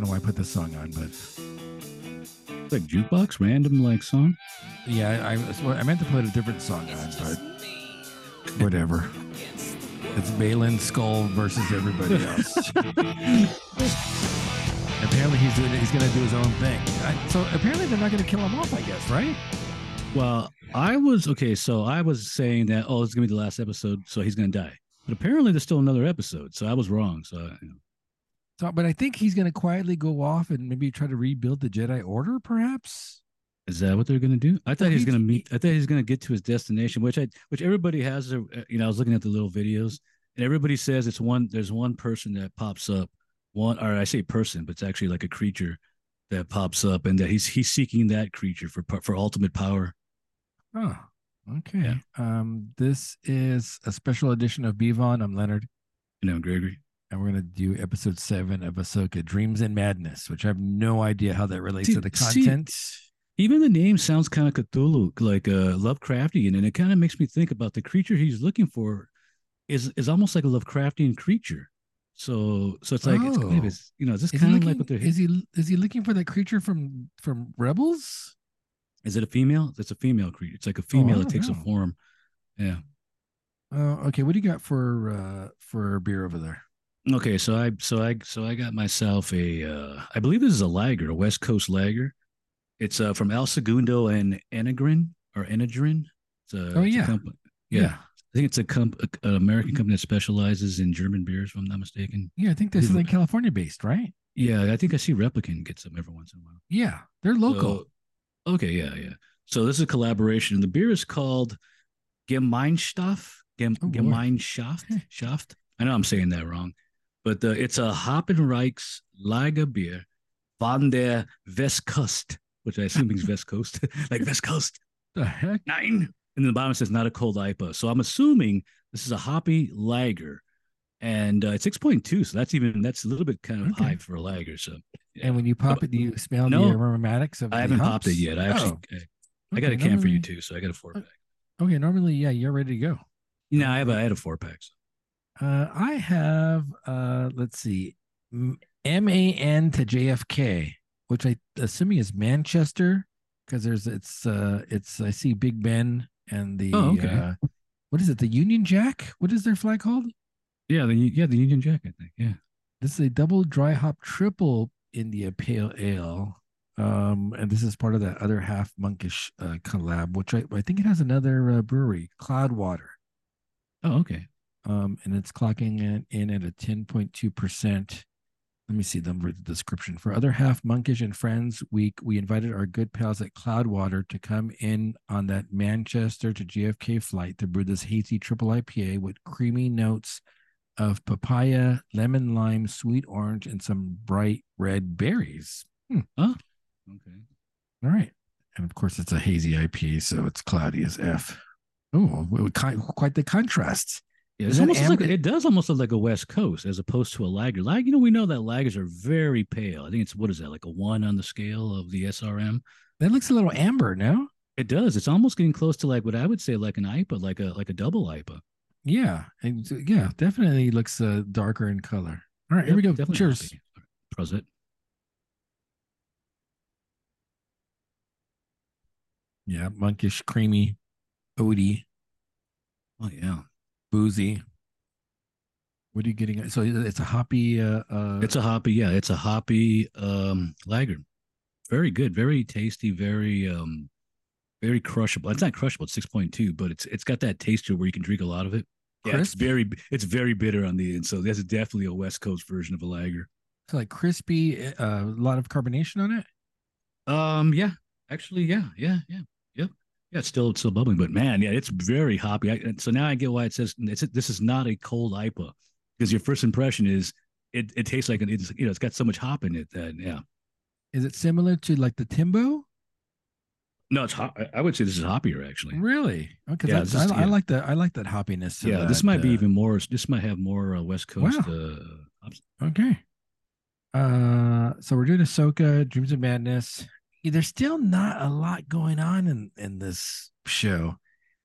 don't know why I put this song on, but it's Like jukebox, random like song. yeah, I, I, I meant to put a different song on, but whatever. It's Baylan Skoll versus everybody else. apparently, he's doing. He's going to do his own thing. I, so apparently, they're not going to kill him off. I guess, right? Well, I was okay. So I was saying that oh, it's gonna be the last episode, so he's gonna die. But apparently, there's still another episode. So I was wrong. So you know. So, but I think he's going to quietly go off and maybe try to rebuild the Jedi Order, perhaps. is that what they're gonna do? I thought Well, he was gonna meet. I thought he was gonna get to his destination, which I which everybody has. uh, You know, I was looking at the little videos, and everybody says it's one. There's one person that pops up. One, or I say person, but it's actually like a creature that pops up, and that he's he's seeking that creature for for ultimate power. Oh, okay. Yeah. Um, this is a special edition of Bevon. I'm Leonard, And I'm Gregory. And we're going to do episode seven of Ahsoka Dreams and Madness, which I have no idea how that relates to See- the see- content. Even the name sounds kind of Cthulhu, like uh, Lovecraftian, and it kind of makes me think about the creature he's looking for is is almost like a Lovecraftian creature. So so it's like it's kind of Oh. you know is this Is kind of looking, like what they're is he is he looking for that creature from from Rebels? is it a female? It's a female creature. It's like a female I that takes a form. Yeah. Oh, okay. What do you got for uh for beer over there? Okay, so I so I so I got myself a uh I believe this is a lager, a West Coast lager. It's uh from El Segundo and Enegren or Enegren. It's a, Oh, it's a yeah. comp- yeah. I think it's a comp- an American company that specializes in German beers, if I'm not mistaken. Yeah, I think this is like California based, right? Yeah, I think I see Replicant get some every once in a while. Yeah, they're local. So- okay, yeah, yeah. So this is a collaboration, and the beer is called Gemeinstoff. Gem, Oh, Gemeinschaft. Shaft. I know I'm saying that wrong, but uh, it's a Hoppenreichs Lager beer von der Westkust, which I assume means West Coast, like West Coast the heck? nine. And then the bottom says not a cold IPA. So I'm assuming this is a hoppy lager, and uh, it's 6.2. So that's even that's a little bit kind of Okay. high for a lager. So yeah. And when you pop it, do you smell No. the aromatics of I haven't hops? popped it yet. I actually, Oh, I, I got okay, a can for you too, so I got a four pack. Okay, normally, yeah, you're ready to go. No, I have a, I had a four pack. So. Uh, I have, uh, let's see, M A N to JFK, which I assuming is Manchester, because there's it's uh it's I see Big Ben and the Oh, okay. uh, what is it? The Union Jack? What is their flag called? Yeah, the yeah the Union Jack, I think. Yeah. This is a double dry hop triple India Pale Ale. Um, and this is part of that other half monkish uh, collab, which I, I think it has another uh, brewery, Cloudwater. Oh, okay. Um, and it's clocking in, in at a 10.2%. Let me see the, the description. For other half monkish and friends week, we invited our good pals at Cloudwater to come in on that Manchester to JFK flight to brew this hazy triple IPA with creamy notes of papaya, lemon lime, sweet orange, and some bright red berries. Okay. All right. And of course, it's a hazy IPA, so it's cloudy as F. Oh, quite the contrasts. Yeah, it's almost like it does almost look like a West Coast as opposed to a lager. Like you know, we know that lagers are very pale. I think it's what is that like a one on the scale of the SRM. That looks a little amber, no? It does. It's almost getting close to like what I would say like an IPA, like a like a double IPA. Yeah, and yeah, definitely looks uh, darker in color. All right, here we go. Definitely Cheers. hoppy. Prosit. Yeah, monkish, creamy, oaty, Oh yeah. Boozy. What are you getting? at? So it's a hoppy. Uh, uh, It's a hoppy, yeah. It's a hoppy um lager. Very good, very tasty, very um very crushable. It's not crushable, it's six point two, but it's it's got that taste to it where you can drink a lot of it. Yeah, it's very it's very bitter on the end. So that's definitely a West Coast version of a lager. so like crispy, uh, a lot of carbonation on it. Um, yeah, actually, yeah, yeah, yeah, yep, yeah. It's still it's still bubbling, but man, yeah, it's very hoppy. I, so now I get why it says it's this is not a cold IPA because your first impression is it it tastes like an it's you know it's got so much hop in it that yeah. Is it similar to like the Timbo? No, it's hot. I would say this is hoppier actually. Really? Okay, Yeah, that's- this is- I, I like that. I like that hoppiness. yeah, this that, might be uh, even more. This might have more uh, West Coast. Wow. Uh. Okay. Uh, so we're doing Ahsoka, Dreams of Madness. There's still not a lot going on in in this show.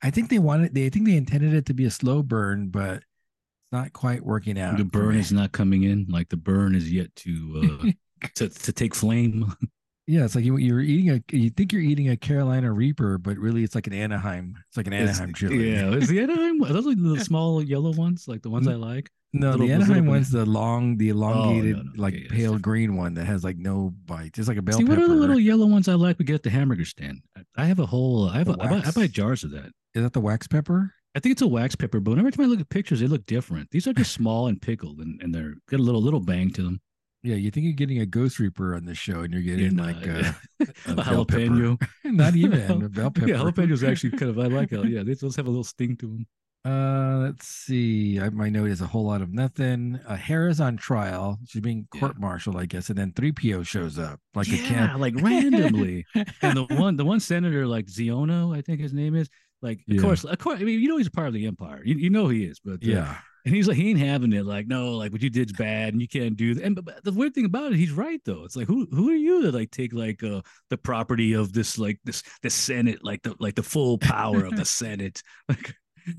I think they wanted they I think they intended it to be a slow burn, but it's not quite working out. the burn is not coming in. Like the burn is yet to. Uh, to to take flame. Yeah, it's like you, you're eating a. You think you're eating a Carolina Reaper, but really it's like an Anaheim. It's like an Anaheim It's- chili. Yeah, is the Anaheim are those like the small yellow ones, like the ones I like? No, the Anaheim one's the long, the elongated, no, no, like okay, pale green one that has like no bite. It's like a bell pepper. See, what are the little yellow ones I like? We get at the hamburger stand. I- have a whole. I have. A, I, buy, I buy jars of that. Is that the wax pepper? I think it's a wax pepper, but whenever I look at pictures, they look different. These are just small and pickled, and, and they're got a little little bang to them. Yeah, you think you're getting a Ghost Reaper on this show, and you're getting And, like uh, a, a bell pepper. jalapeno. Not even a bell pepper. Yeah, jalapenos actually kind of. I like. it. Yeah, they those have a little sting to them. Uh, let's see. I, my note is a whole lot of nothing. Uh, Hera's on trial. She's being court-martialed, I guess, and then 3PO shows up like a yeah, can. like randomly. and the one, the one senator, like Xiono, I think his name is. Like, of Yeah. course, of course. I mean, you know, he's a part of the empire. You, you know he is, but uh, Yeah. And he's like, he ain't having it. Like, no, like what you did's bad, and you can't do that. And but, but the weird thing about it, he's right though. It's like, who who are you to like take like uh the property of this like this the Senate, like the like the full power of the Senate. Like,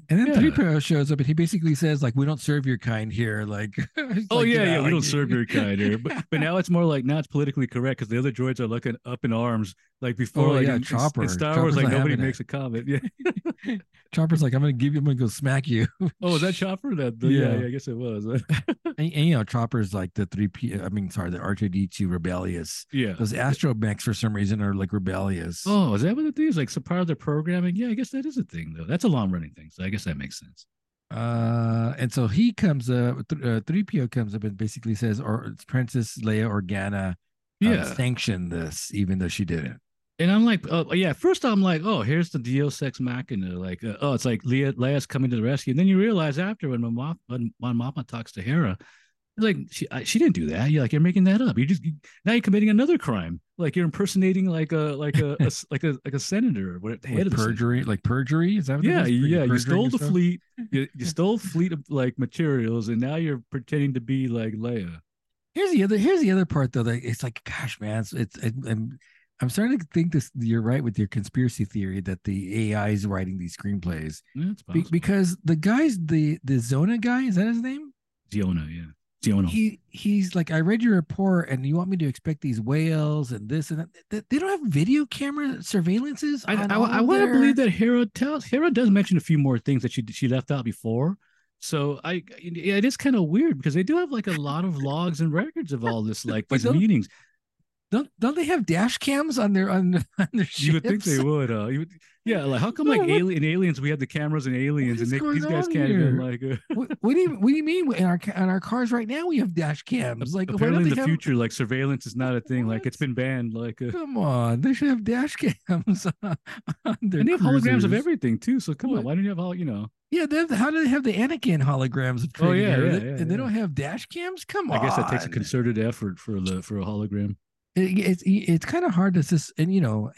And then Yeah. 3PO shows up and he basically says, like, we don't serve your kind here. Like, oh like, yeah, yeah, we don't serve your kind here. But but now it's more like now it's politically correct because the other droids are looking up in arms. Like before, Oh, like yeah, in, Chopper. in Star Chopper's Wars, like nobody having it. makes a comment. Yeah. Chopper's like, I'm gonna give you, I'm gonna go smack you. Oh, was that Chopper? That the, yeah. Yeah. yeah, I guess it was. and, and, you know, Chopper's like the 3P, I mean, sorry, the R2D2 rebellious. yeah. Those astromechs for some reason are like rebellious. Oh, is that what it is? Like some part of their programming? Yeah, I guess that is a thing though. That's a long running thing, so I guess that makes sense. Uh, and so he comes up, th- uh, 3PO comes up and basically says, or it's Princess Leia Organa uh, Yeah, sanctioned this, even though she didn't. And I'm like, oh yeah. First, I'm like, oh, here's the Deus Ex Machina. Like, uh, oh, it's like Leia, Leia's coming to the rescue. And then you realize after when Mama, when, when Mama talks to Hera, like she I, she didn't do that. You're like you're making that up. You just you, now you're committing another crime. Like you're impersonating like a like a, a s- like a like a senator, or the head With of the perjury, like perjury? Is that what it Yeah, is? yeah. You stole the yourself? fleet. You, you stole fleet of like materials, and now you're pretending to be like Leia. Here's the other. Here's the other part, though. That it's like, gosh, man, it's. it's it, I'm, starting to think this. You're right with your conspiracy theory that the AI is writing these screenplays Yeah, Be- because the guys, the the Zona guy, is that his name? Xiono, yeah, Xiono. He he's like, I read your report, and you want me to expect these whales and this and that. They, they don't have video camera surveillances. I, I, all I want to believe that Hera tells Hera does mention a few more things that she she left out before. So I yeah, it is kind of weird because they do have like a lot of logs and records of all this like these meetings. Don't don't they have dash cams on their on, on their ships? You would think they would. Uh, you would, yeah, like how come like What- alien aliens we have the cameras and aliens and they, these guys can't even like. Uh, what, what do you what do you mean in our in our cars right now we have dash cams? Like apparently in the have- future like surveillance is not a thing. Like it's been banned. Like uh, Come on, they should have dash cams on their and they have holograms of everything too. So come What? on, why don't you have all you know? Yeah, they have, how do they have the Anakin holograms? Of Oh, Training yeah, yeah, They- yeah, and they don't have dash cams. Come on, I guess that takes a concerted effort for the for a hologram. It, it's it's kind of hard to just and you know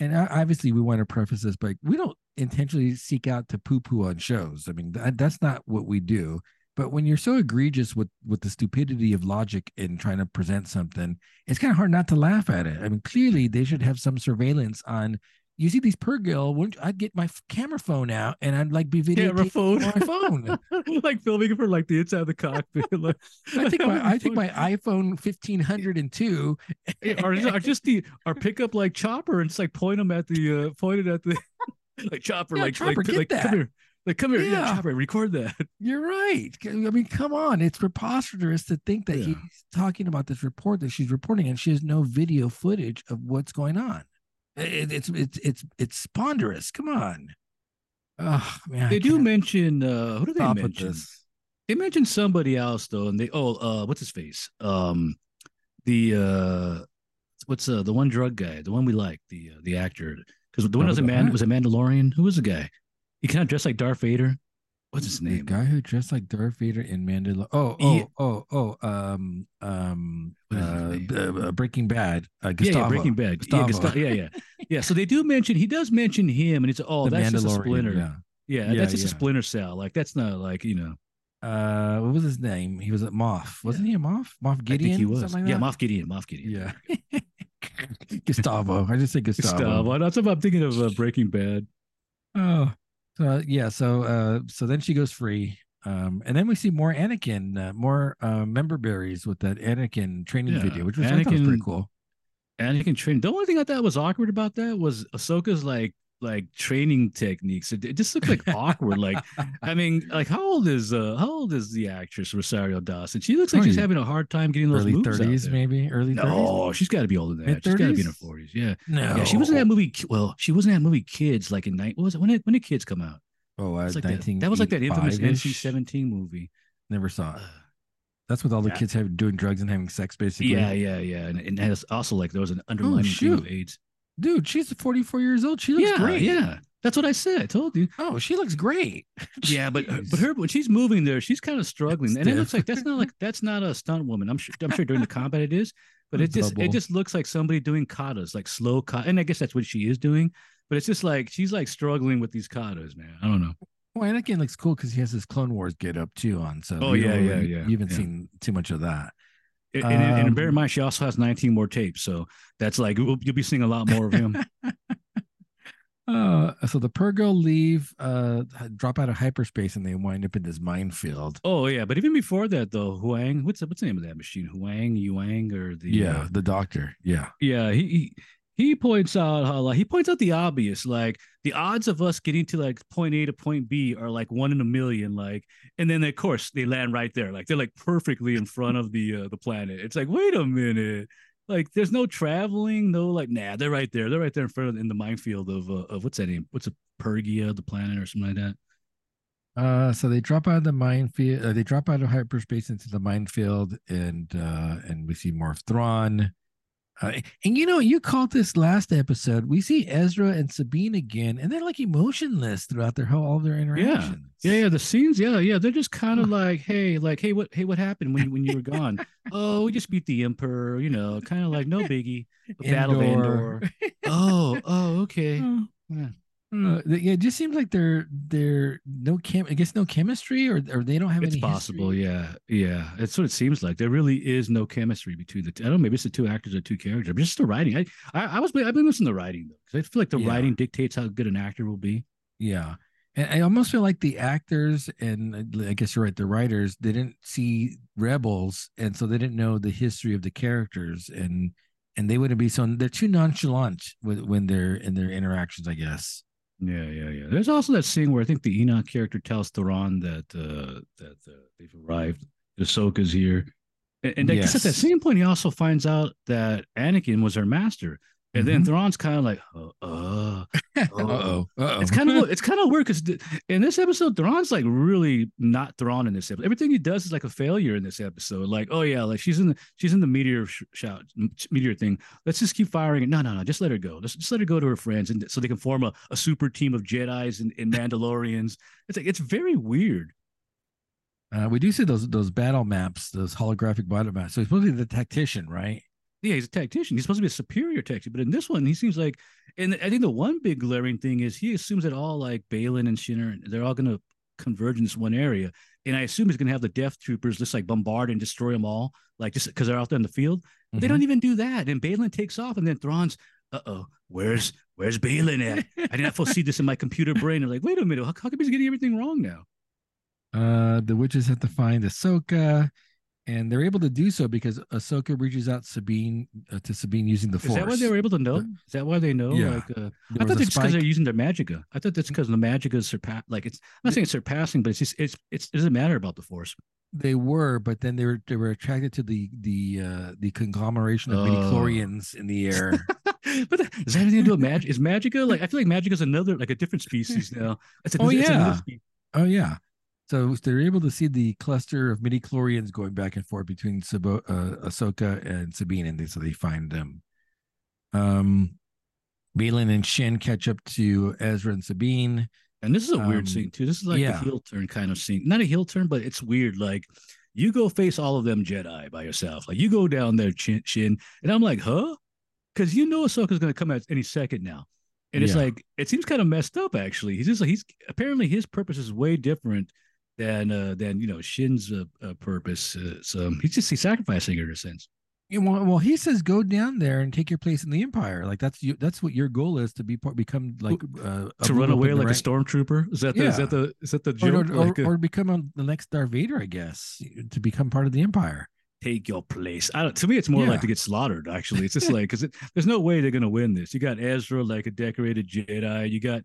and obviously we want to preface this but we don't intentionally seek out to poo poo on shows. I mean that, that's not what we do. But when you're so egregious with with the stupidity of logic in trying to present something it's kind of hard not to laugh at it. I mean clearly they should have some surveillance on you see these per girl wouldn't i'd get my camera phone out and i'd like be phone. my phone like filming for like the inside of the cockpit. like, i think my i think my iphone 1502 or, or just the or pick up like chopper and just like point them at the uh pointed at the like chopper Yeah, like Chopper, like, like come here like come here yeah. Yeah. chopper record that You're right. I mean, come on. It's preposterous to think that Yeah. he's talking about this report that she's reporting and she has no video footage of what's going on. It, it's it's it's it's ponderous. Come on. Oh man. I they do mention uh who do they stop mention they mentioned somebody else though and they oh uh what's his face um the uh what's uh the one drug guy the one we like the uh, the actor because the one was a man what? was a Mandalorian who was the guy he kind of dressed like Darth Vader what's his name? The guy who dressed like Darth Vader in Mandalorian. Oh, Yeah. oh, oh, oh, um, um, his uh, uh, Breaking Bad. Uh, yeah, Gustavo. yeah, Breaking Bad. Gustavo. Yeah, Gustavo. yeah, yeah, yeah. So they do mention he does mention him, and it's oh, The that's just a splinter. Yeah. Yeah, Yeah, that's just a splinter cell. Like that's not like you know. Uh, what was his name? He was at Moff. Wasn't he a Moff? Moff I Gideon. think he was. Like yeah? Moff Gideon. Moff Gideon. Yeah. Gustavo. I just say Gustavo. Gustavo. That's what I'm thinking of uh, Breaking Bad. Oh. So yeah, so uh so then she goes free. Um, and then we see more Anakin, uh, more uh, member berries with that Anakin training Yeah, video, which was, I thought was pretty Anakin- cool. Anakin training. The only thing I thought was awkward about that was Ahsoka's like like training techniques. It, it just looked like awkward. Like, I mean, like how old is uh how old is the actress Rosario Dawson? She looks like she's having a hard time getting those Early thirties, maybe early thirties. No, she's got to be older than that. She's got to be in her forties. Yeah, no, yeah. She was in that movie. Well, she was in that movie Kids. Like in night. What was it? When did when did Kids come out? Oh, uh, like that, that was like that infamous NC seventeen movie. Never saw it. That's with all the Yeah. kids having doing drugs and having sex, basically. Yeah, yeah, yeah, and, and also like there was an underlying theme of. AIDS. Dude, she's 44 years old. She looks yeah, great. yeah. That's what I said. I told you. Oh, she looks great. Yeah, but uh, but her when she's moving there, she's kind of struggling, and it looks like that's not like that's not a stunt woman. I'm sure I'm sure during the combat it is, but it just it just looks like somebody doing katas, like slow kata, and I guess that's what she is doing. But it's just like she's like struggling with these katas, man. I don't know. Well, Anakin looks cool because he has his Clone Wars get up too on. So Oh, yeah, yeah, really- yeah, You haven't yeah. seen too much of that. And, and, and bear in Um, mind, she also has 19 more tapes, so that's like you'll be seeing a lot more of him. Uh, so the purrgil, uh, drop out of hyperspace, and they wind up in this minefield. oh yeah, but even before that though, Huyang, what's the, what's the name of that machine? Huyang, Yuang, or the yeah, uh, the Doctor. Yeah, yeah he, he he points out how like he points out the obvious like the odds of us getting to like point a to point b are like one in a million like and then of course they land right there like they're like perfectly in front of the uh, the planet it's like wait a minute like there's no traveling no like nah they're right there they're right there in front of in the minefield of uh, of what's that name what's a pergia the planet or something like that Uh, so they drop out of the minefield. Uh, they drop out of hyperspace into the minefield, and uh, and we see more Thrawn. Uh, and you know, you called this last episode. We see Ezra and Sabine again, and they're like emotionless throughout their whole all their interactions. Yeah, yeah, yeah. the scenes, yeah, yeah, they're just kind of like, hey, like, hey, what, hey, what happened when when you were gone? oh, we just beat the emperor, you know, kind of like no biggie. The Battle of Endor. Oh, oh, okay. Yeah. Uh, yeah, it just seems like they're they're no chem. I guess no chemistry, or or they don't have It's any. possible, history. yeah, yeah. That's what it seems like. There really is no chemistry between the. Two. I don't know. Maybe it's the two actors or two characters, but just the writing. I, I, I was, I've been listening to the writing though, because I feel like the Yeah. writing dictates how good an actor will be. Yeah. And I almost feel like the actors and I guess you're right, the writers, they didn't see Rebels, and so they didn't know the history of the characters, and and they wouldn't be so they're too nonchalant with, when they're in their interactions, I guess. Yeah, yeah, yeah. There's also that scene where I think the Enoch character tells Thrawn that uh that uh, they've arrived. Ahsoka's here, and, and I guess at that same point, he also finds out that Anakin was her master, and then Mhm. Thrawn's kind of like, uh, uh. Uh-oh. Uh-oh. It's kind of it's kind of weird because in this episode, Thrawn's like really not Thrawn in this episode. Everything he does is like a failure in this episode. Like, oh yeah, like she's in the she's in the meteor sh- shout meteor thing. Let's just keep firing it. No, no, no. Just let her go. Let's just let her go to her friends, and so they can form a, a super team of Jedi's and, and Mandalorians. It's like it's very weird. Uh, we do see those those battle maps, those holographic battle maps. So he's supposed to be the tactician, right? Yeah, he's a tactician. He's supposed to be a superior tactician, but in this one, he seems like. And I think the one big glaring thing is he assumes that all like Baylan and Shinner, they're all going to converge in this one area, and I assume he's going to have the Death Troopers just like bombard and destroy them all, like just because they're out there in the field. But They don't even do that, and Baylan takes off, and then Thrawn's, uh oh, where's where's Baylan at? I did not foresee this in my computer brain. I'm like, wait a minute, how, how come he's getting everything wrong now? Uh, the witches have to find Ahsoka, and they're able to do so because Ahsoka reaches out Sabine uh, to Sabine using the Force. Is that why they were able to know? Is that why they know? Yeah. Like, uh, I thought that's because they're using their magica. I thought that's because the magica is surpass. Like it's I'm not saying it's surpassing, but it's just it's, it's it doesn't matter about the force. They were, but then they were they were attracted to the the uh the conglomeration of Oh. midi-chlorians in the air. but that, does that have anything to do with magic? Is magica like I feel like magica is another like a different species now. It's a, Oh, yeah. oh yeah. So they're able to see the cluster of midi-chlorians going back and forth between Sabo, uh, Ahsoka and Sabine, and they, so they find them. Um, Baylan and Shin catch up to Ezra and Sabine. And this is a weird Um, scene too. This is like yeah. a heel turn kind of scene. Not a heel turn, but it's weird. Like you go face all of them Jedi by yourself. Like you go down there, Shin, Shin and I'm like, huh? Because you know Ahsoka's gonna come out any second now. And it's Yeah. like it seems kind of messed up actually. He's just like he's apparently his purpose is way different than uh than you know Shin's uh, uh, purpose. Uh, so he's just he's sacrificing her in a sense. Yeah, well, well, he says go down there and take your place in the empire. Like that's you. That's what your goal is to be part, become like uh, to run away like a stormtrooper. Is that the, is that the is that the or, joke? or, Like, or, uh, or become a, the next Darth Vader, I guess, to become part of the empire. take your place. I don't. To me, it's more Yeah. like to get slaughtered. Actually, it's just like because it, there's no way they're gonna win this. You got Ezra like a decorated Jedi. You got.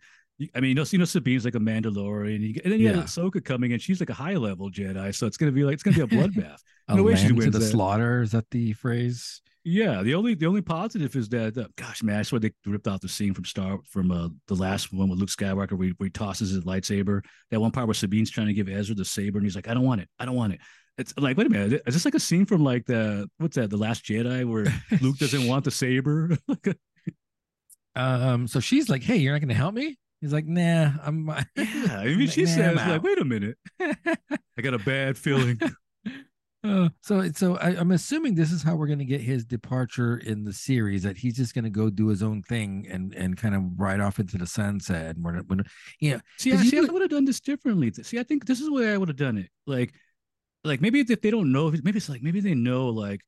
I mean, you know, you know, Sabine's like a Mandalorian, you, and then you Yeah. got Ahsoka coming in. She's like a high level Jedi, so it's gonna be like it's gonna be a bloodbath. A No way she wins the that. slaughter. Is that the phrase? Yeah, the only the only positive is that uh, gosh man, I swear they ripped off the scene from Star from uh, the last one with Luke Skywalker where he, where he tosses his lightsaber. That one part where Sabine's trying to give Ezra the saber and he's like, I don't want it, I don't want it. It's like, wait a minute, is this like a scene from like the what's that, the Last Jedi where Luke doesn't want the saber? Um. So she's like, "Hey, you're not going to help me?" He's like, "Nah, I'm." yeah, I mean she Nah, says like, wait a minute, I got a bad feeling. Uh, so so I, I'm assuming this is how we're going to get his departure in the series. That he's just going to go do his own thing and and kind of ride off into the sunset. And we're when you know See, I, see, I would- would have done this differently. See, I think this is the way I would have done it. Like, like maybe if they don't know, maybe it's like maybe they know like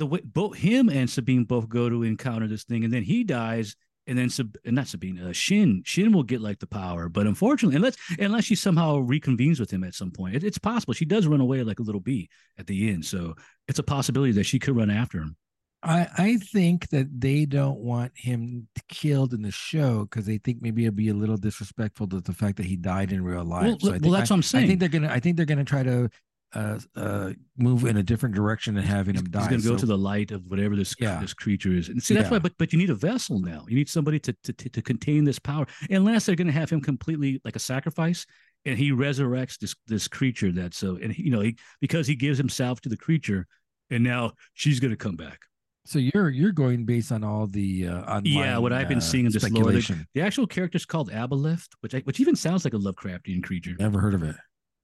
the way both him and Sabine both go to encounter this thing, and then he dies, and then Sab- and not Sabine, uh, Shin, Shin will get like the power, but unfortunately, unless unless she somehow reconvenes with him at some point, it, it's possible she does run away like a little bee at the end. So it's a possibility that she could run after him. I I think that they don't want him killed in the show because they think maybe it'll be a little disrespectful to the fact that he died in real life. Well, so I well, that's I, what I'm saying. I think they're gonna I think they're gonna try to uh uh move in a different direction than having him die. he's going to go So- to the light of whatever this Yeah. this creature is, and see that's Yeah. why. But but you need a vessel now. You need somebody to to to, contain this power. Unless they're going to have him completely like a sacrifice, and he resurrects this this creature that's so, and he, you know he because he gives himself to the creature, and now she's going to come back. So you're you're going based on all the uh, online, Yeah, what I've been uh, seeing in this lore, the, the actual character's called Aboleth, which I, which even sounds like a Lovecraftian creature. Never heard of it.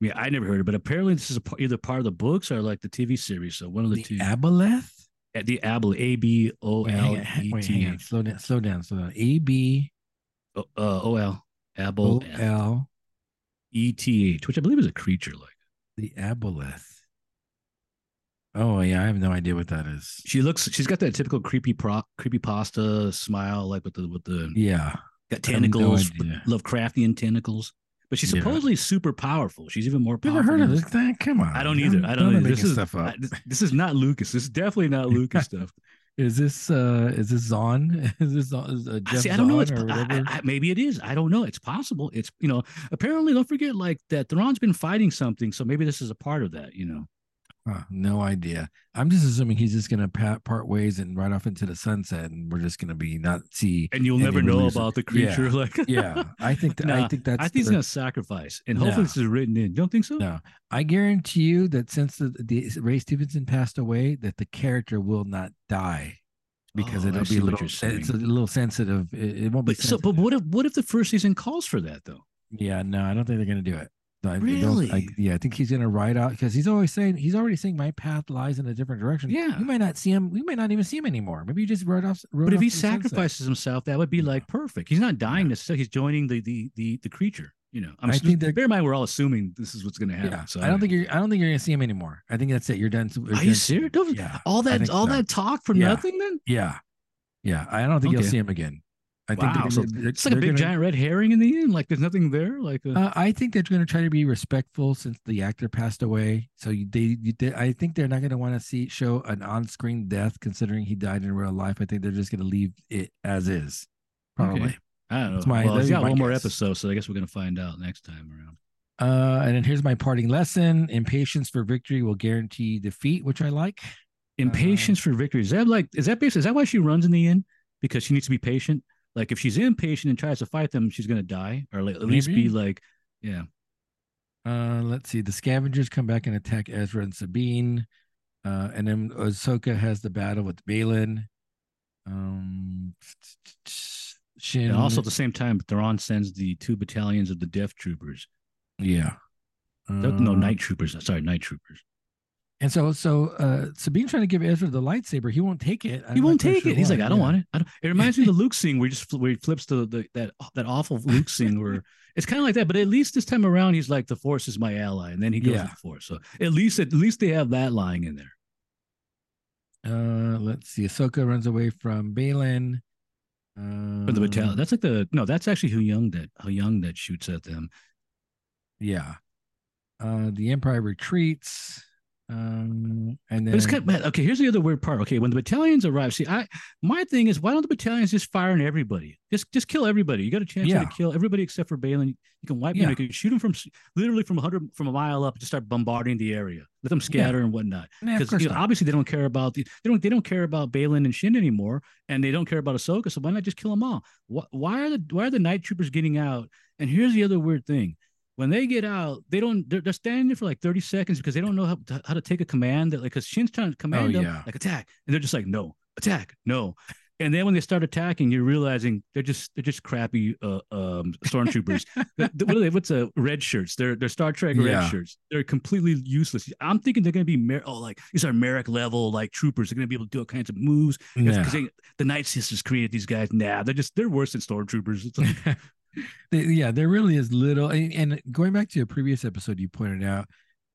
Yeah, I never heard of it, but apparently this is a, either part of the books or like the TV series. So one of the, The two. aboleth. Uh, the Abel, A B O L hang on, hang- E T. Slow down. Slow down. Slow down. A B O uh, L Abel L E T H, which I believe is a creature. Like the aboleth. Oh yeah, I have no idea what that is. she looks, she's got that typical creepy pro, creepy pasta smile, like with the with the Yeah. got no tentacles, idea. Lovecraftian tentacles. But she's Yeah. supposedly super powerful. She's even more powerful. Never heard of this thing. Come on. I don't either. I don't know either. This is stuff up. I- this, is not Lucas. This is definitely not Lucas stuff. Is this uh is this Zon? Is this is, uh, I Jeff see. I don't know. It's? I- I- maybe it is. I don't know. It's possible. It's you know. Apparently, don't forget like that. Thrawn's been fighting something, so maybe this is a part of that. You know. Huh, no idea. I'm just assuming he's just gonna pat, part ways and ride off into the sunset, and we're just gonna be not see. And you'll never know about the creature. Yeah. Like Yeah, I think that, I think that's. I think he's gonna sacrifice, and hopefully No. this is written in. Don't think so? No, I guarantee you that since the, the Ray Stevenson passed away, that the character will not die because Oh, it'll be a little. It's a little sensitive. It, it won't be. But so, but what if what if the first season calls for that though? Yeah, no, I don't think they're gonna do it. I- I I, Really? yeah, I think he's gonna ride out because he's always saying he's already saying my path lies in a different direction. Yeah. you might not see him. We might not even see him anymore. Maybe you just rode off. Rode But if off he to the sunset. sacrifices himself, that would be like perfect. He's not dying necessarily. He's joining the the the the creature. You know, I'm I I think bear in mind we're all assuming this is what's going to happen. yeah, so I don't think you're. I don't think you're gonna see him anymore. I think that's it. You're done. you're Are you done- serious? Yeah, all that all so. that talk for Yeah. nothing then? yeah, yeah. I don't think you'll see him again. I think Wow, they're so gonna- It's like a big gonna- giant red herring in the end. Like there's nothing there. Like uh, Uh, I think they're going to try to be respectful since the actor passed away. So you, they, you, they, I think they're not going to want to see show an on-screen death, considering he died in real life. I think they're just going to leave it as is, probably. Okay. I don't know. That's my- well, that'd got one more episode, so I guess we're going to find out next time around. Uh, and then here's my parting lesson: impatience for victory will guarantee defeat, which I like. Impatience for victory. Is that like is that basically is that why she runs in the end? Because she needs to be patient. Like if she's impatient and tries to fight them, she's gonna die, or like, at least be like, yeah. Uh, let's see. The scavengers come back and attack Ezra and Sabine. Uh, and then Ahsoka has the battle with Baylan. Um, Shin. And also at the same time, Thrawn sends the two battalions of the Death Troopers. yeah. No, no, Uh, Night Troopers. Sorry, Night Troopers. And so, so uh, Sabine trying to give Ezra the lightsaber. He won't take it. He won't take it. He's like, I don't want it. I don't. It reminds me of the Luke scene where he just where he flips the, the that that awful Luke scene where it's kind of like that. But at least this time around, he's like, the Force is my ally, and then he goes Yeah. with the Force. So at least at least they have that lying in there. Uh, let's see. Ahsoka runs away from Baylan. Uh, the battalion. That's like the no. That's actually Huyang that Young that shoots at them. Yeah. Uh, the Empire retreats. Um, and then it's of, okay. Here's the other weird part. Okay, when the battalions arrive, see, I my thing is, why don't the battalions just fire on everybody? Just just kill everybody. You got a chance yeah. to kill everybody except for Baylan. You can wipe yeah. them. You can shoot them from literally from hundred from a mile up. Just start bombarding the area. Let them scatter yeah. and whatnot. Because you know, obviously they don't care about the they don't they don't care about Baylan and Shin anymore, and they don't care about Ahsoka. So why not just kill them all? Why, why are the why are the night troopers getting out? And here's the other weird thing when they get out, they don't. They're, they're standing there for like thirty seconds because they don't know how to, how to take a command. That like, because Shin's trying to command oh, them, yeah. like attack, and they're just like, no, attack, no. And then when they start attacking, you're realizing they're just they're just crappy uh, um, stormtroopers. what are they? What's a red shirts? They're they're Star Trek yeah. red shirts. They're completely useless. I'm thinking they're going to be mer- oh like these are Merrick level like troopers. They're going to be able to do all kinds of moves yeah. the Night Sisters created these guys. Nah, they're just they're worse than stormtroopers. It's like, yeah, there really is little. And, and, going back to a previous episode, you pointed out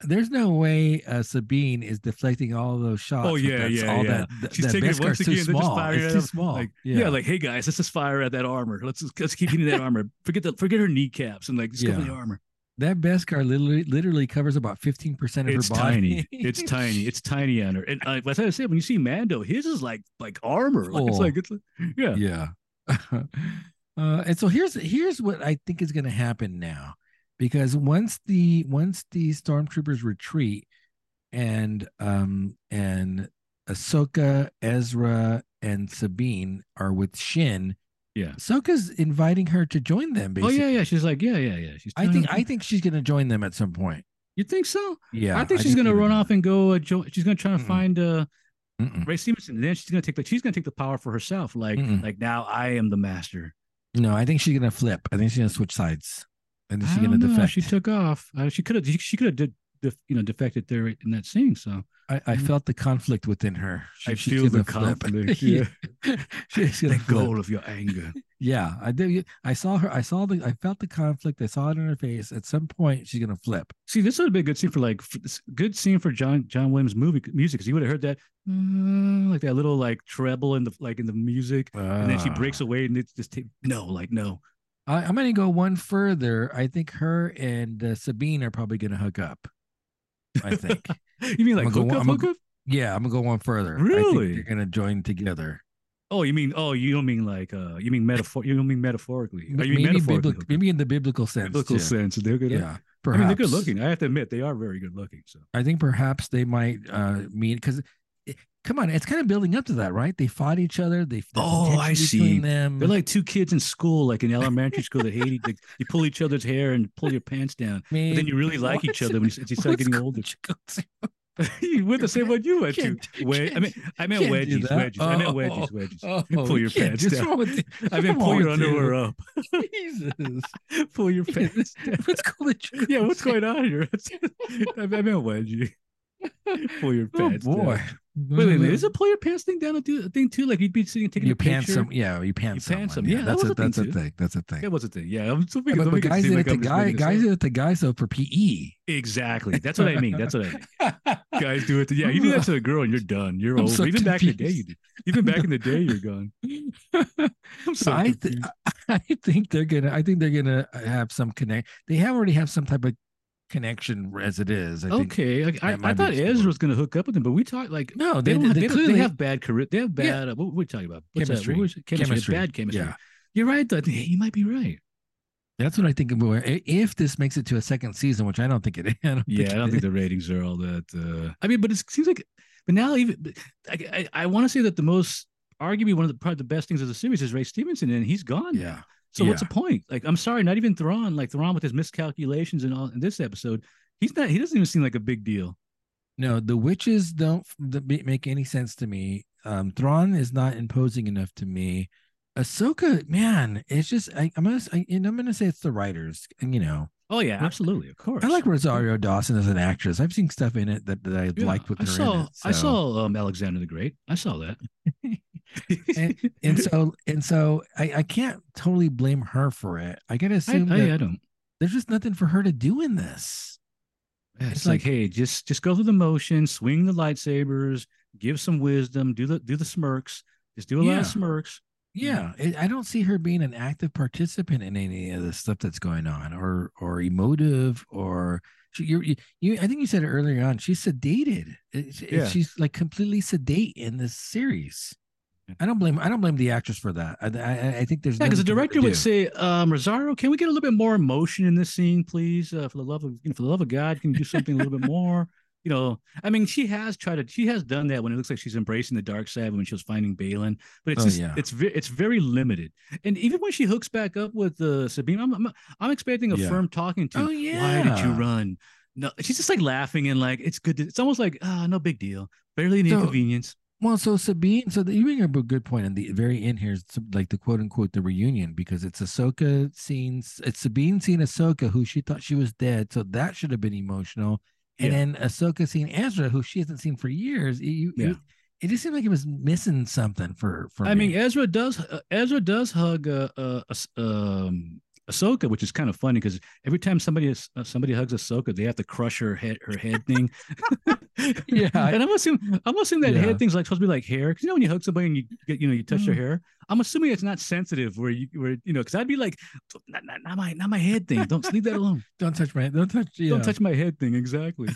there's no way uh, Sabine is deflecting all those shots. Oh yeah, yeah, all yeah. That, She's that taking it once again. Too small. It's too small. Like, yeah. yeah. like hey guys, let's just fire at that armor. Let's just, let's keep hitting that armor. Forget the forget her kneecaps and like just yeah. go for the armor. That Beskar literally literally covers about fifteen percent of it's her body. Tiny. It's tiny. It's tiny on her. And uh, as I said, when you see Mando, his is like like armor. Like, oh. It's like it's like, yeah, yeah. Uh, and so here's here's what I think is going to happen now, because once the once the stormtroopers retreat, and um and Ahsoka, Ezra, and Sabine are with Shin. Yeah, Ahsoka's inviting her to join them. Basically. Oh yeah, yeah. She's like, yeah, yeah, yeah. She's. I think I think she's going to join them at some point. You think so? Yeah, I think I she's going to run off and go. Uh, jo- she's going to try to find uh Ray Stevenson. And then she's going to take the she's going to take the power for herself. Like Mm-mm. like now I am the master. No, I think she's gonna flip. I think she's gonna switch sides. I think she's gonna defect. She took off. Uh, she could have. She could have did. Def, you know, defected there in that scene. So I, I mm-hmm. felt the conflict within her. She, I feel the conflict. Yeah, she's the goal of your anger. Yeah, I did. I saw her. I saw the. I felt the conflict. I saw it in her face. At some point, she's gonna flip. See, this would have been a good scene for like good scene for John John Williams movie music because you would have heard that uh, like that little like treble in the like in the music, uh, and then she breaks ah. away and it's just no, like no. I, am gonna go one further. I think her and uh, Sabine are probably gonna hook up. I think. you mean like hook up, hook up? Yeah, I'm gonna go one further. Really? they're gonna join together. Oh, you mean oh, you don't mean like uh, you mean metaphor? You don't mean metaphorically? Oh, you mean maybe, biblical, maybe in the biblical sense. Biblical too. sense, they're good. Yeah, perhaps. I mean, they're good looking. I have to admit, they are very good looking. So I think perhaps they might uh mean because come on, it's kind of building up to that, right? They fought each other. They oh, I see. Them. They're like two kids in school, like in elementary school that hate. Like, you pull each other's hair and pull your pants down, Man, but then you really like each other when you, you start getting older. you went the same one you went to. Wed- I mean, I meant wedgies, wedgies. Oh, I meant wedgies, wedgies. Oh, pull your pants down. I meant pull your underwear up. Jesus. pull your pants down. What's going on? Yeah, what's going on here? I meant wedgie. pull your oh, pants oh, boy. Down. Wait, wait, wait. Mm-hmm. Is a pull your pants thing down a, thing too? Like you'd be sitting taking you a pants Some, yeah, you pants. You pants them. Yeah, that's that a, that's a thing. thing. That's a thing. That was a thing. Yeah, I'm so yeah, but, but guys did it like guy. Guys did it to guys though for PE. Exactly. That's what I mean. That's what I mean. guys do it. To, yeah, you do that to a girl and you're done. You're I'm over. So Even confused. back in the day, you did. Even back in the day, you're gone. I'm so I, th- I think they're gonna. I think they're gonna have some connect. They have already have some type of connection as it is. I okay, I, I, thought Ezra was going to hook up with him, but we talked like no, they, they, they, they clearly they have bad career. They have bad. Yeah. Uh, what were we talking about? What's chemistry. That? What chemistry. chemistry. Bad chemistry. Yeah. You're right. Though. You might be right. That's what I think. If this makes it to a second season, which I don't think it is. I yeah, I don't think the ratings are all that. Uh, I mean, but it seems like, but now even I, I, I want to say that the most arguably one of the probably the best things of the series is Ray Stevenson, and he's gone. Yeah. So yeah. what's the point? Like, I'm sorry, not even Thrawn. Like Thrawn with his miscalculations and all in this episode, he's not. He doesn't even seem like a big deal. No, the witches don't make any sense to me. Um, Thrawn is not imposing enough to me. Ahsoka, man, it's just I, am gonna I, I'm gonna say it's the writers, and you know. Oh yeah, absolutely, of course. I like Rosario Dawson as an actress. I've seen stuff in it that, that I yeah, liked with her. I saw, in it, so. I saw um, Alexander the Great. I saw that. and, and, so and so I, I can't totally blame her for it. I gotta assume I, I, I don't. There's just nothing for her to do in this. Yeah, it's, it's like, like, hey, just just go through the motion, swing the lightsabers, give some wisdom, do the do the smirks, just do a lot of smirks. Yeah, it, I don't see her being an active participant in any of the stuff that's going on, or or emotive, or she, you, you, you. I think you said it earlier on. She's sedated. It- Yeah. She's like completely sedate in this series. I don't blame. I don't blame the actress for that. I I, I think there's Yeah, because the nothing for her to director would say, um, Rosario, can we get a little bit more emotion in this scene, please? Uh, for the love of you know, for the love of God, can you do something a little bit more? You know, I mean, she has tried to, she has done that when it looks like she's embracing the dark side when she was finding Baylan, but it's Oh, just, yeah. it's very, it's very limited. And even when she hooks back up with uh, Sabine, I'm, I'm, I'm expecting a Yeah. firm talking to. Oh yeah, Why did you run? No, she's just like laughing and like it's good. To, it's almost like ah, no big deal, barely an So- inconvenience. Well, so Sabine, so the, you bring up a good point, and the very end here is some- like the quote unquote the reunion because it's Ahsoka scenes, it's Sabine seeing Ahsoka who she thought she was dead, so that should have been emotional, and Yeah. then Ahsoka seeing Ezra who she hasn't seen for years. It, you, Yeah. it, it just seemed like it was missing something for for. I mean. Ezra does uh, Ezra does hug uh, uh, um, Ahsoka, which is kind of funny because every time somebody uh, somebody hugs Ahsoka, they have to crush her head her head thing. Yeah, and I'm assuming I'm assuming that Yeah. head thing's like supposed to be like hair because you know when you hug somebody and you get you know you touch their Mm. hair. I'm assuming it's not sensitive where you where you know because I'd be like not, not, not my not my head thing. Don't leave that alone. don't touch my don't touch yeah. Don't touch my head thing exactly.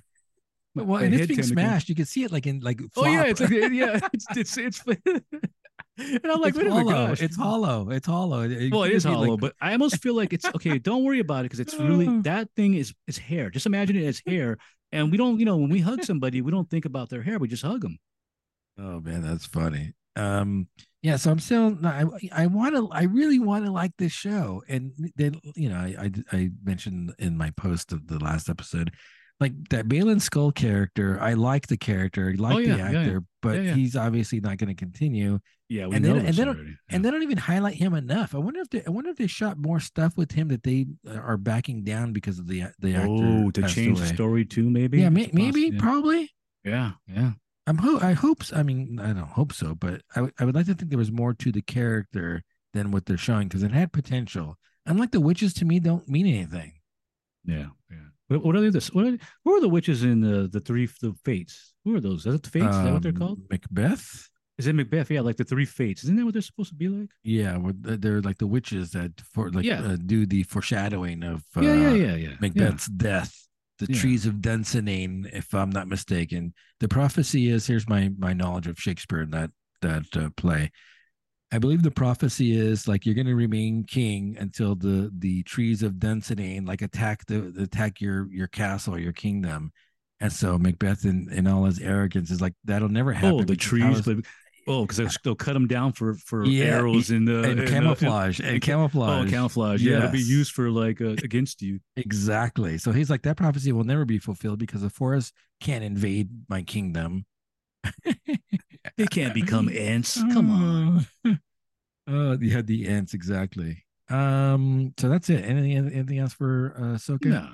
My- Well, my and it's being tentacle. smashed. You can see it like in like. Oh yeah, it's like yeah, it's it's it's. And I'm like, it's wait a minute, hollow. It's hollow. It's hollow. It, well, it is be, like- hollow, but I almost feel like it's okay. Don't worry about it because it's really that thing is is hair. Just imagine it as hair, and we don't, you know, when we hug somebody, we don't think about their hair. We just hug them. Oh man, that's funny. Um, yeah, so I'm still I I want to I really want to like this show, and then you know I, I I mentioned in my post of the last episode, like that Baylan Skoll character. I like the character, I like Oh, yeah, the actor, yeah. but Yeah, yeah. he's obviously not going to continue. Yeah, we And know then- and then- already. And they don't even highlight him enough. I wonder if they I wonder if they shot more stuff with him that they uh, are backing down because of the the actor. oh, to change away. the story too, maybe. Yeah, may, maybe, probably. Yeah, yeah. I'm ho- I hope I mean I don't hope so, but I would- I would like to think there was more to the character than what they're showing because it had potential. Unlike the witches, to me, don't mean anything. Yeah, yeah. What, what are this? What are, who are the witches in the the three the fates? Who are those? Is it the fates? is that what they're Um, called? Macbeth. Is it Macbeth? Yeah, like the three fates. Isn't that what they're supposed to be like? Yeah, they're like the witches that for like Yeah. uh, do the foreshadowing of uh, yeah, yeah, yeah, yeah. Macbeth's death. The Yeah. trees of Dunsinane, if I'm not mistaken. The prophecy is here's my my knowledge of Shakespeare in that that uh, play. I believe the prophecy is like you're going to remain king until the the trees of Dunsinane like attack the attack your your castle or your kingdom. And so Macbeth in, in all his arrogance is like that'll never happen. Oh, the trees, but oh, because they'll, they'll cut them down for for Yeah, arrows in the and in the- camouflage and and ca- camouflage. Oh, camouflage. Yeah, it'll be used for like uh, against you. Exactly. So he's like, that prophecy will never be fulfilled because the forest can't invade my kingdom. They can't become ants. Come on. Oh, yeah, the ants exactly. Um, so that's it. Anything anything else for uh Soka? No,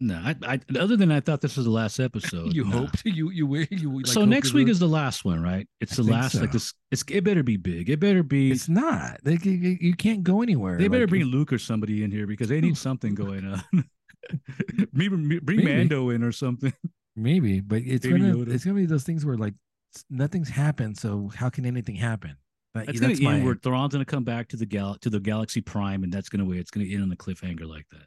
no. I, I other than I thought this was the last episode. You no. hoped you you wi- you like so next week is the last one, right? It's the last. Like this. It's it better be big. It better be. it's not. They, you, you can't go anywhere. They better Like, bring Luke or somebody in here because they need something going on. Maybe bring Maybe. Mando in or something. maybe, but it's Baby gonna Yoda. it's gonna be those things where like nothing's happened, so how can anything happen? But That's, that's, gonna my end where Thrawn's gonna come back to the gal to the Galaxy Prime, and that's gonna wait. It's gonna end on a cliffhanger like that.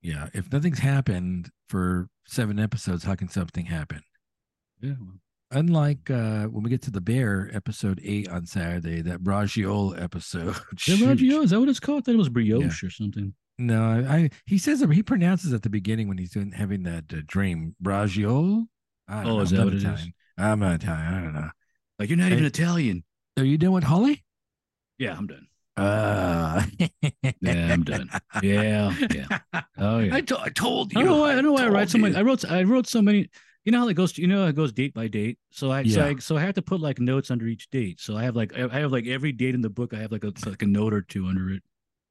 yeah. If nothing's happened for seven episodes, how can something happen? Yeah. well, unlike uh when we get to the bear episode eight on saturday that braciole episode Is that Is that what it's called? I thought it was brioche or something. no I, I he says he pronounces at the beginning when he's doing having that uh, dream braciole Oh, know. is that what it is? I'm not italian i don't know Like you're not even Italian. are you done with holly Yeah, I'm done. uh Yeah, I'm done. Yeah, yeah. Oh yeah. I, to- I told you I don't know why. I know why I write so many. I wrote. I wrote so many. You know how it goes. You know how it goes date by date. So I. So Yeah. I. So I have to put like notes under each date. So I have like. I have like every date in the book. I have like a like a note or two under it.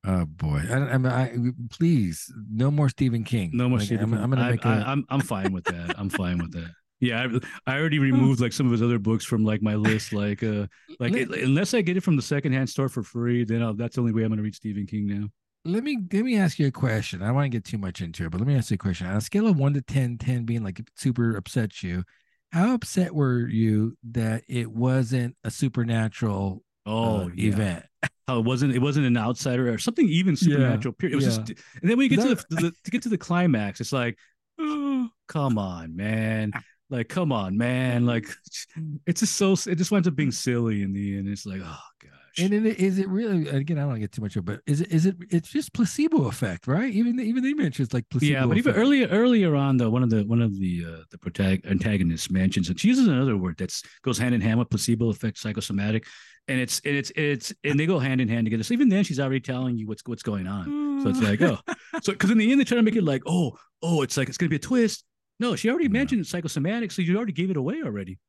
oh boy I, I'm, I, please no more stephen king No more. Like, Stephen I'm, King. I'm gonna make I, a I'm. I'm fine with that. I'm fine with that. Yeah, I, I already removed like some of his other books from like my list. Like, uh, like Let- it- unless I get it from the secondhand store for free, then I'll, that's the only way I'm going to read Stephen King now. let me let me ask you a question. I don't want to get too much into it, but let me ask you a question. On a scale of one to 10, 10 being like super upsets you, how upset were you that it wasn't a supernatural Oh, uh, yeah. event? How it wasn't it wasn't an outsider or something even supernatural. Period. It was yeah. just, and then when you get to the, the to get to the climax, it's like, oh, come on, man. Like, come on, man. Like, it's just so. It just winds up being silly in the end. It's like, oh gosh. And then is it really? Again, I don't want to get too much of, it, but is it? Is it? It's just placebo effect, right? Even even they mention it's like placebo. yeah, but even earlier earlier on, though, one of the one of the uh, the protag- antagonists mentions it. She uses another word that's goes hand in hand with placebo effect, psychosomatic, and it's and it's it's and they go hand in hand together. So even then, she's already telling you what's what's going on. So it's like, oh, so because in the end they try to make it like, oh, oh, it's like it's gonna be a twist. No, she already Yeah. mentioned psychosomatic, so you already gave it away already.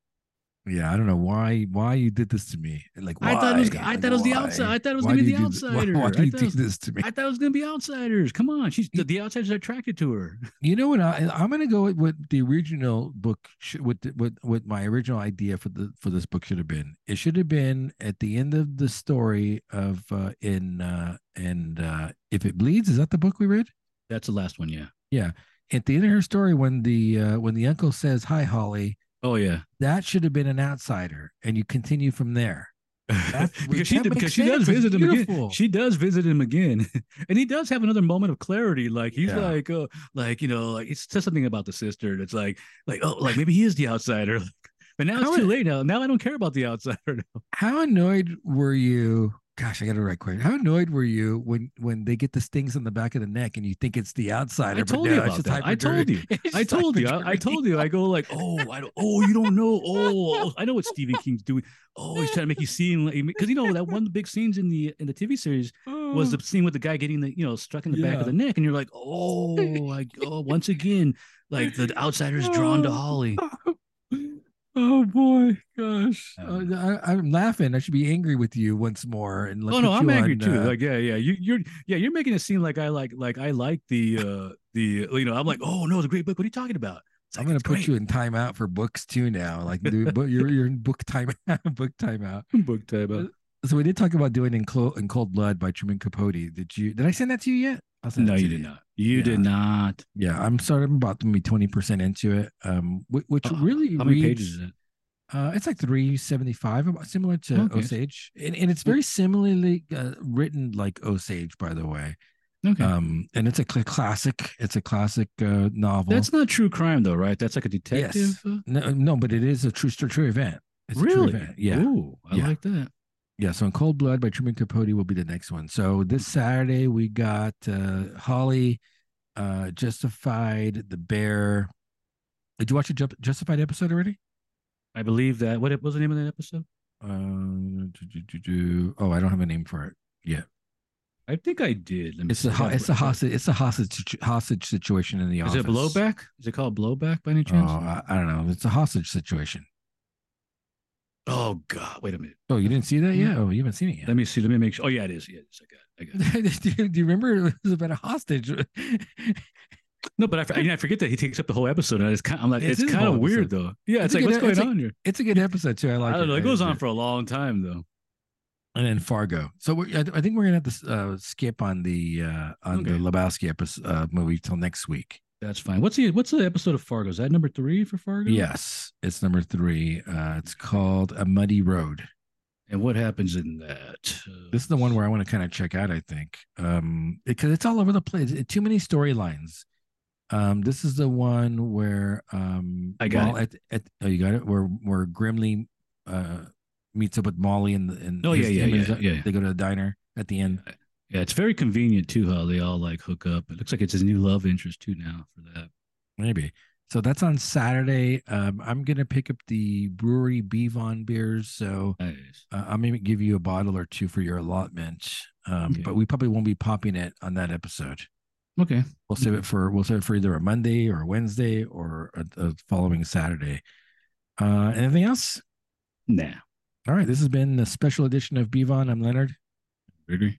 Yeah, I don't know why why you did this to me. Like I thought it was- I Like, thought it was the outside- I thought it was Why gonna be the outsider. Why, why I do you thought it do was- this to me? I thought it was gonna be outsiders. Come on, she's the, the outsiders are attracted to her. You know what? I, I'm going to go with what the original book, what the, what what my original idea for the for this book should have been. It should have been at the end of the story of uh, in uh, and uh, if it bleeds. Is that the book we read? That's the last one, Yeah. yeah. At the end of her story, when the uh, when the uncle says, "Hi, Holly," Oh yeah. that should have been an outsider, and you continue from there. Because she because she does visit him again. She does visit him again, and he does have another moment of clarity. Like he's Yeah. like, uh, like you know, like he says something about the sister. That's like, like oh, like maybe he is the outsider. But now it's How too late. Now, now I don't care about the outsider. Now. How annoyed were you? Gosh, I got to write question. How annoyed were you when when they get the stings on the back of the neck and you think it's the outsider? I told no, you about that. I told you. I told you. I, I told you. I go like, oh, I don't. Oh, you don't know. Oh, oh, I know what Stephen King's doing. Oh, he's trying to make you seem like because you know that one of the big scenes in the in the TV series oh. was the scene with the guy getting the you know struck in the back of the neck, and you're like, oh, like oh, once again, like the outsider's drawn to oh. Holly. Oh boy, gosh! Um, Uh, I, I'm laughing. I should be angry with you once more. And Oh no, I'm angry on, too. uh, Like yeah, yeah, you, you're yeah, you're making it seem like I like like I like the uh the you know I'm like oh no, it's a great book. What are you talking about? It's I'm gonna put great." you in timeout for books too now. Like, but you're you're in book timeout. book timeout. book time. So we did talk about doing in, Clo- in Cold Blood by Truman Capote. Did you? Did I send that to you yet? No, you did not. You did not. Yeah, I'm sorry. I'm about to be 20 percent into it. Um, which, which Uh, really How many pages is it? Uh, it's like 375, about- similar to Okay. Osage, and, and it's very similarly uh, written like Osage, by the way. Okay. Um, and it's a cl- classic. It's a classic uh, novel. That's not true crime though, right? That's like a detective. uh, no, no, but it is a true true, true event. It's a true really? event. Yeah. Ooh, I Yeah. like that. Yeah, so in Cold Blood by Truman Capote will be the next one. So this Saturday we got uh Holly, uh Justified, The Bear. Did you watch the Justified episode already? I believe that. What was the name of that episode? Um, do, do, do, do. oh, I don't have a name for it yet. I think I did. Let me It's a it's a hostage it's a hostage hostage situation in the office. Is it blowback? Is it called blowback by any Oh, chance? I, I don't know. It's a hostage situation. Oh God! Wait a minute. Oh, you didn't see that yet? Oh, you haven't seen it yet. Let me see. Let me make sure. Oh yeah, it is. Yeah, it is. I got. It. I got. It. do, you, do you remember it was about a hostage? No, but I, for- I forget that he takes up the whole episode. And it's kind. I'm like, It's it's kind of weird episode. though. Yeah, It's it's, like good- what's going like- on here? it's a good episode too. I like I don't it. know. It goes on for a long time though. and then Fargo. So we're, I, I think we're gonna have to uh, skip on the uh, on the Lebowski episode uh, movie till next week. That's fine. What's the what's the episode of Fargo? Is that number three for Fargo? Yes, it's number three. Uh, it's called A Muddy Road. And what happens in that? This is the one where I want to kind of check out. I think um, because it's all over the place. It, too many storylines. Um, this is the one where um, I got Mal- At, at, oh, you got it. Where where Grimly uh, meets up with Molly and and Oh, his- yeah, yeah, yeah, yeah. They go to the diner at the end. Yeah, it's very convenient too how they all like hook up. It looks like it's his new love interest too now for that. Maybe. So that's on Saturday. Um, I'm gonna pick up the brewery Bevon beers. So Nice. uh, I'm gonna give you a bottle or two for your allotment. Um, Okay. but we probably won't be popping it on that episode. Okay. We'll save it for we'll save it for either a Monday or a Wednesday or a, a following Saturday. Uh, anything else? Nah. All right. This has been the special edition of Bevon. I'm Leonard, Agree.